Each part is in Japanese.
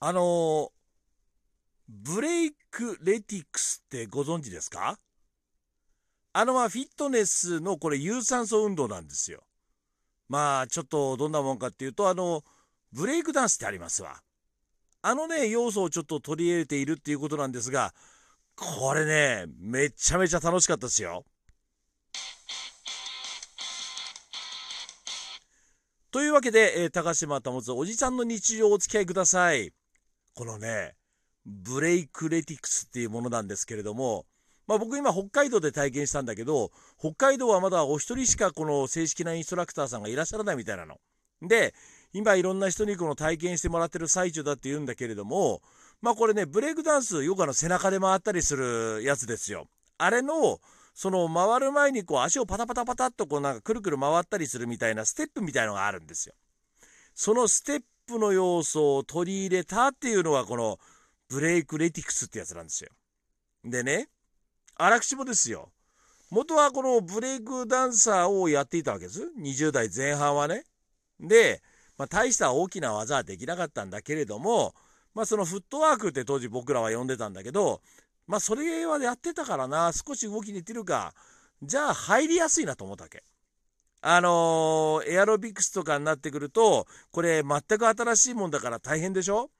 あのブレイクレティクスってご存知ですか？あのまあフィットネスのこれ有酸素運動なんですよ。まあちょっとどんなもんかっていうとあのブレイクダンスってありますわ。あのね要素をちょっと取り入れているっていうことなんですがこれねめちゃめちゃ楽しかったですよ。というわけで、えー、高島保つおじさんの日常をお付き合いください。このねブレイクレティクスっていうものなんですけれどもまあ、僕今北海道で体験したんだけど北海道はまだお一人しかこの正式なインストラクターさんがいらっしゃらないみたいなの。で今いろんな人にこの体験してもらってる最中だって言うんだけれどもまあこれねブレイクダンスよくあの背中で回ったりするやつですよ。あれのその回る前にこう足をパタパタパタっとこうなんかくるくる回ったりするみたいなステップみたいのがあるんですよ。そのステップの要素を取り入れたっていうのがこのブレイクレティクスってやつなんですよ。でね荒口もですよ。元はこのブレイクダンサーをやっていたわけです。20代前半はね。で、まあ、大した大きな技はできなかったんだけれども、まあ、そのフットワークって当時僕らは呼んでたんだけど、まあ、それはやってたからな、少し動きに似てるか、じゃあ入りやすいなと思ったわけ。あのー、エアロビクスとかになってくると、これ全く新しいもんだから大変でしょ？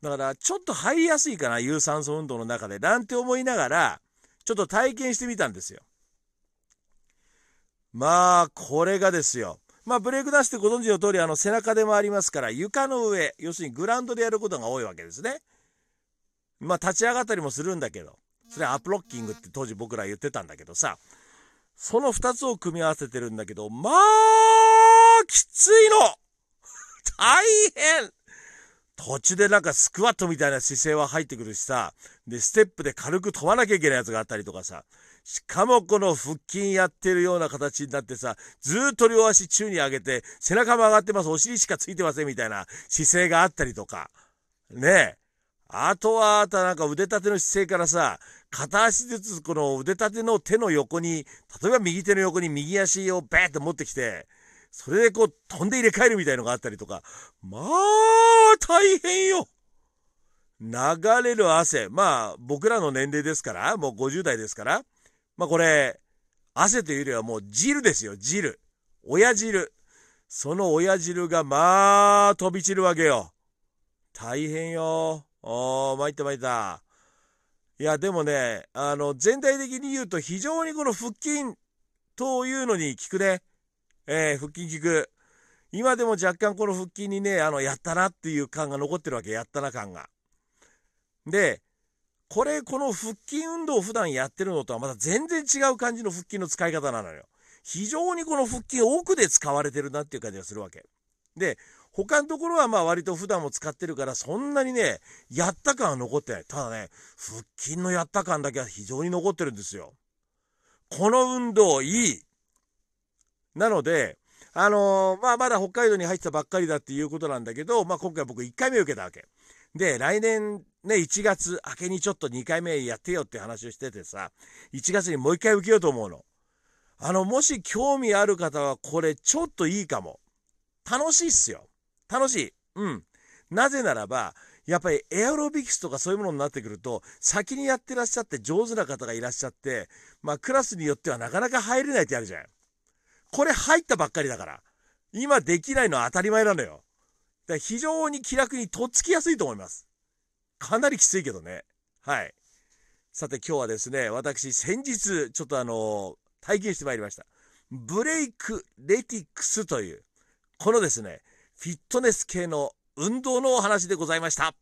だからちょっと入りやすいかな、有酸素運動の中で、なんて思いながら、ちょっと体験してみたんですよ。まあ、これがですよ。まあ、ブレイクダンスってご存知の通り、あの、背中でもありますから、床の上、要するにグラウンドでやることが多いわけですね。まあ、立ち上がったりもするんだけど、それはアップロッキングって当時僕ら言ってたんだけどさ、その2つを組み合わせてるんだけど、まあ、きついの。大変。途中でなんかスクワットみたいな姿勢は入ってくるしさ、で、ステップで軽く飛ばなきゃいけないやつがあったりとかさ、しかもこの腹筋やってるような形になってさ、ずっと両足宙に上げて、背中も上がってます、お尻しかついてませんみたいな姿勢があったりとか、ねえ。あとは、あとなんか腕立ての姿勢からさ、片足ずつこの腕立ての手の横に、例えば右手の横に右足をベーって持ってきて、それでこう飛んで入れ替えるみたいのがあったりとか、まあ大変よ流れる汗。まあ僕らの年齢ですから、もう50代ですから、まあこれ、汗というよりはもう汁ですよ、汁。親汁。その親汁がまあ飛び散るわけよ。大変よ。おー、参った参った。いや、でもね、あの、全体的に言うと非常にこの腹筋というのに効くね。えー、腹筋効く。今でも若干この腹筋にね、あの、やったなっていう感が残ってるわけ。やったな感が。で、これ、この腹筋運動を普段やってるのとはまた全然違う感じの腹筋の使い方なのよ。非常にこの腹筋奥で使われてるなっていう感じがするわけ。で、他のところはまあ割と普段も使ってるからそんなにね、やった感は残ってない。ただね、腹筋のやった感だけは非常に残ってるんですよ。この運動いいなので、あのー、まあ、まだ北海道に入ってたばっかりだっていうことなんだけど、まあ、今回僕1回目受けたわけ。で、来年ね、1月明けにちょっと2回目やってよって話をしててさ、1月にもう1回受けようと思うの。あの、もし興味ある方はこれちょっといいかも。楽しいっすよ。楽しい。うん。なぜならば、やっぱりエアロビクスとかそういうものになってくると、先にやってらっしゃって上手な方がいらっしゃって、まあクラスによってはなかなか入れないってあるじゃん。これ入ったばっかりだから。今できないのは当たり前なのよ。だから非常に気楽にとっつきやすいと思います。かなりきついけどね。はい。さて今日はですね、私先日ちょっとあの体験してまいりました。ブレイクレティックスという、このですね、フィットネス系の運動のお話でございました。